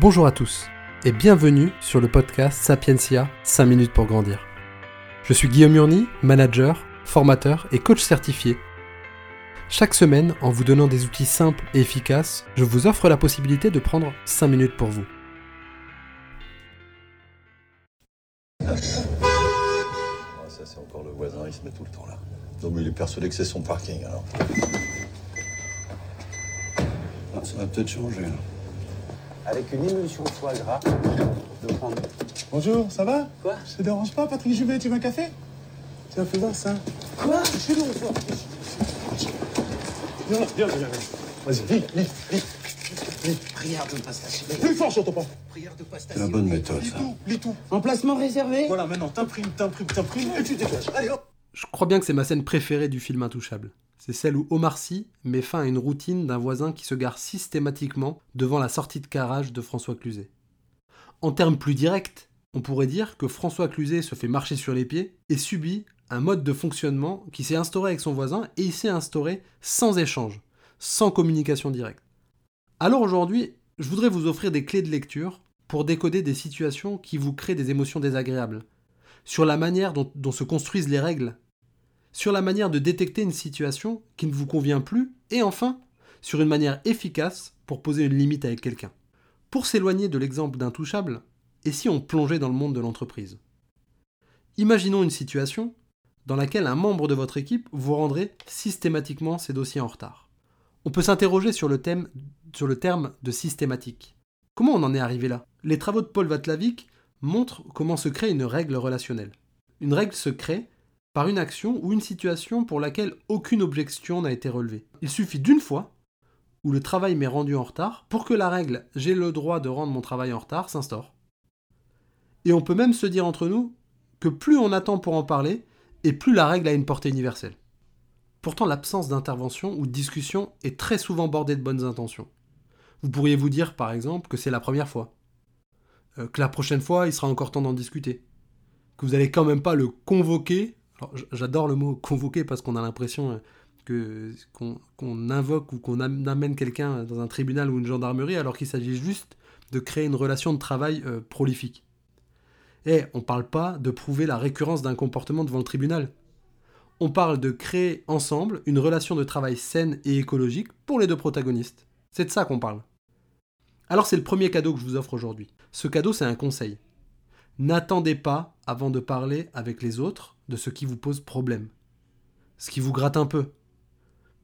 Bonjour à tous et bienvenue sur le podcast Sapientia 5 minutes pour grandir. Je suis Guillaume Murny, manager, formateur et coach certifié. Chaque semaine, en vous donnant des outils simples et efficaces, je vous offre la possibilité de prendre 5 minutes pour vous. Ah, ça, c'est encore le voisin, il se met tout le temps là. Donc, il est persuadé que c'est son parking alors. Ah, ça va peut-être changer. Avec une émulsion foie gras de prendre. Bonjour, ça va? Quoi? Je te dérange pas, Patrick Juvet, tu veux un café? Tiens, fais voir ça. Quoi? Chez nous, on voit. Viens là, viens, viens, viens. Vas-y, vite, vite, vite. Prière de ne pas se lâcher. Plus fort, j'entends pas. Prière de ne pas se C'est la bonne méthode, Lis ça. tout, lis tout. Emplacement réservé Voilà, maintenant, t'imprimes, t'imprimes, t'imprimes, et tu dégages. Allez, hop Je crois bien que c'est ma scène préférée du film Intouchable. C'est celle où Omar Sy met fin à une routine d'un voisin qui se gare systématiquement devant la sortie de garage de François Cluzet. En termes plus directs, on pourrait dire que François Cluzet se fait marcher sur les pieds et subit un mode de fonctionnement qui s'est instauré avec son voisin et il s'est instauré sans échange, sans communication directe. Alors aujourd'hui, je voudrais vous offrir des clés de lecture pour décoder des situations qui vous créent des émotions désagréables, sur la manière dont se construisent les règles sur la manière de détecter une situation qui ne vous convient plus, et enfin, sur une manière efficace pour poser une limite avec quelqu'un. Pour s'éloigner de l'exemple d'intouchable, et si on plongeait dans le monde de l'entreprise? Imaginons une situation dans laquelle un membre de votre équipe vous rendrait systématiquement ses dossiers en retard. On peut s'interroger sur, le thème- sur le terme de systématique. Comment on en est arrivé là? Les travaux de Paul Vatlavik montrent comment se crée une règle relationnelle. Une règle se crée par une action ou une situation pour laquelle aucune objection n'a été relevée. Il suffit d'une fois où le travail m'est rendu en retard pour que la règle j'ai le droit de rendre mon travail en retard s'instaure. Et on peut même se dire entre nous que plus on attend pour en parler, et plus la règle a une portée universelle. Pourtant, l'absence d'intervention ou de discussion est très souvent bordée de bonnes intentions. Vous pourriez vous dire, par exemple, que c'est la première fois, Euh, que la prochaine fois, il sera encore temps d'en discuter, que vous n'allez quand même pas le convoquer j'adore le mot convoquer parce qu'on a l'impression euh, qu'on invoque ou qu'on am- amène quelqu'un dans un tribunal ou une gendarmerie alors qu'il s'agit juste de créer une relation de travail euh, prolifique. Et on parle pas de prouver la récurrence d'un comportement devant le tribunal. On parle de créer ensemble une relation de travail saine et écologique pour les deux protagonistes. C'est de ça qu'on parle. Alors c'est le premier cadeau que je vous offre aujourd'hui. Ce cadeau c'est un conseil. N'attendez pas, avant de parler avec les autres, de ce qui vous pose problème. Ce qui vous gratte un peu.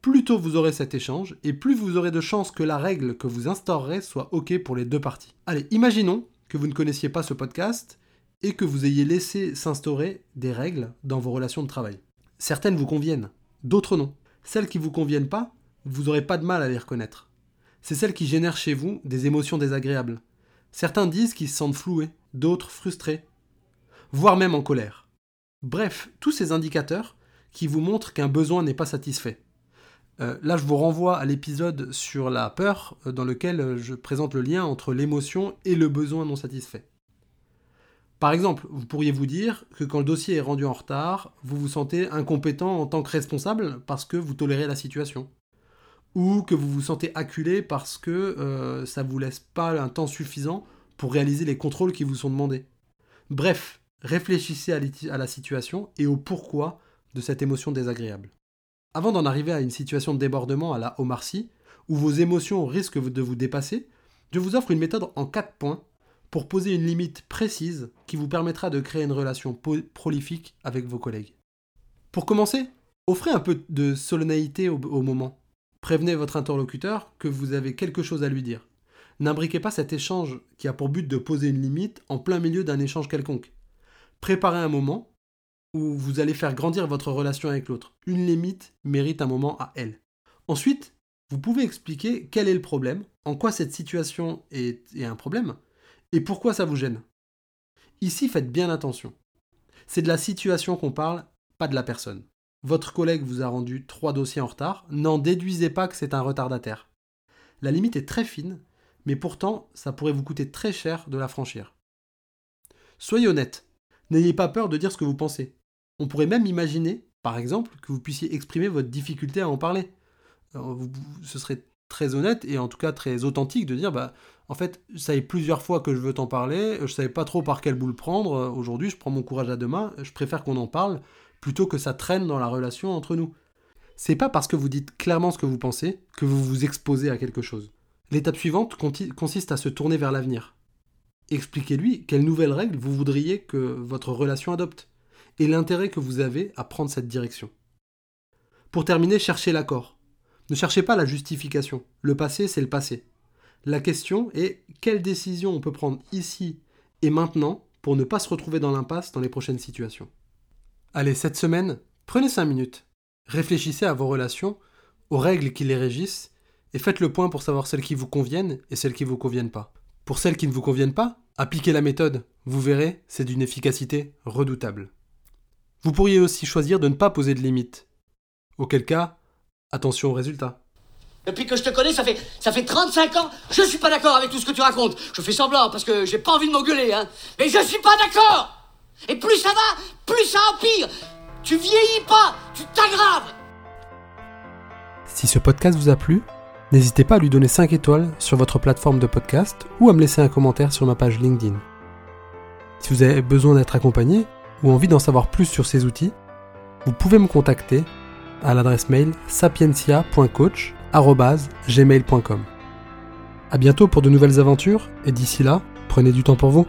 Plus tôt vous aurez cet échange, et plus vous aurez de chances que la règle que vous instaurerez soit OK pour les deux parties. Allez, imaginons que vous ne connaissiez pas ce podcast et que vous ayez laissé s'instaurer des règles dans vos relations de travail. Certaines vous conviennent, d'autres non. Celles qui vous conviennent pas, vous n'aurez pas de mal à les reconnaître. C'est celles qui génèrent chez vous des émotions désagréables. Certains disent qu'ils se sentent floués, d'autres frustrés, voire même en colère. Bref, tous ces indicateurs qui vous montrent qu'un besoin n'est pas satisfait. Euh, là, je vous renvoie à l'épisode sur la peur, euh, dans lequel euh, je présente le lien entre l'émotion et le besoin non satisfait. Par exemple, vous pourriez vous dire que quand le dossier est rendu en retard, vous vous sentez incompétent en tant que responsable parce que vous tolérez la situation. Ou que vous vous sentez acculé parce que ça vous laisse pas un temps suffisant pour réaliser les contrôles qui vous sont demandés. Bref, réfléchissez à, la situation et au pourquoi de cette émotion désagréable. Avant d'en arriver à une situation de débordement à la Omar où vos émotions risquent de vous dépasser, je vous offre une méthode en 4 points pour poser une limite précise qui vous permettra de créer une relation prolifique avec vos collègues. Pour commencer, offrez un peu de solennité au moment. Prévenez votre interlocuteur que vous avez quelque chose à lui dire. N'imbriquez pas cet échange qui a pour but de poser une limite en plein milieu d'un échange quelconque. Préparez un moment où vous allez faire grandir votre relation avec l'autre. Une limite mérite un moment à elle. Ensuite, vous pouvez expliquer quel est le problème, en quoi cette situation est, est un problème, et pourquoi ça vous gêne. Ici, faites bien attention. C'est de la situation qu'on parle, pas de la personne. Votre collègue vous a rendu trois dossiers en retard, n'en déduisez pas que c'est un retardataire. La limite est très fine, mais pourtant, ça pourrait vous coûter très cher de la franchir. Soyez honnête, n'ayez pas peur de dire ce que vous pensez. On pourrait même imaginer, par exemple, que vous puissiez exprimer votre difficulté à en parler. Vous- ce serait très honnête et en tout cas très authentique de dire bah en fait ça fait plusieurs fois que je veux t'en parler, je savais pas trop par quel bout le prendre, aujourd'hui je prends mon courage à deux mains, je préfère qu'on en parle plutôt que ça traîne dans la relation entre nous. C'est pas parce que vous dites clairement ce que vous pensez que vous vous exposez à quelque chose. L'étape suivante consiste à se tourner vers l'avenir. Expliquez-lui quelles nouvelles règles vous voudriez que votre relation adopte et l'intérêt que vous avez à prendre cette direction. Pour terminer, cherchez l'accord. Ne cherchez pas la justification. Le passé, c'est le passé. La question est quelle décision on peut prendre ici et maintenant pour ne pas se retrouver dans l'impasse dans les prochaines situations? Allez, cette semaine, prenez 5 minutes. Réfléchissez à vos relations, aux règles qui les régissent, et faites le point pour savoir celles qui vous conviennent et celles qui ne vous conviennent pas. Pour celles qui ne vous conviennent pas, appliquez la méthode. Vous verrez, c'est d'une efficacité redoutable. Vous pourriez aussi choisir de ne pas poser de limites. Auquel cas, attention aux résultats. Depuis que je te connais, ça fait, ça fait 35 ans, je suis pas d'accord avec tout ce que tu racontes. Je fais semblant parce que j'ai pas envie de m'engueuler, hein. Mais je suis pas d'accord Et plus ça va, plus ça empire Tu vieillis pas, tu t'aggraves Si ce podcast vous a plu, n'hésitez pas à lui donner 5 étoiles sur votre plateforme de podcast ou à me laisser un commentaire sur ma page LinkedIn. Si vous avez besoin d'être accompagné, ou envie d'en savoir plus sur ces outils, vous pouvez me contacter à l'adresse mail sapientia.coach@gmail.com. À bientôt pour de nouvelles aventures et d'ici là, prenez du temps pour vous.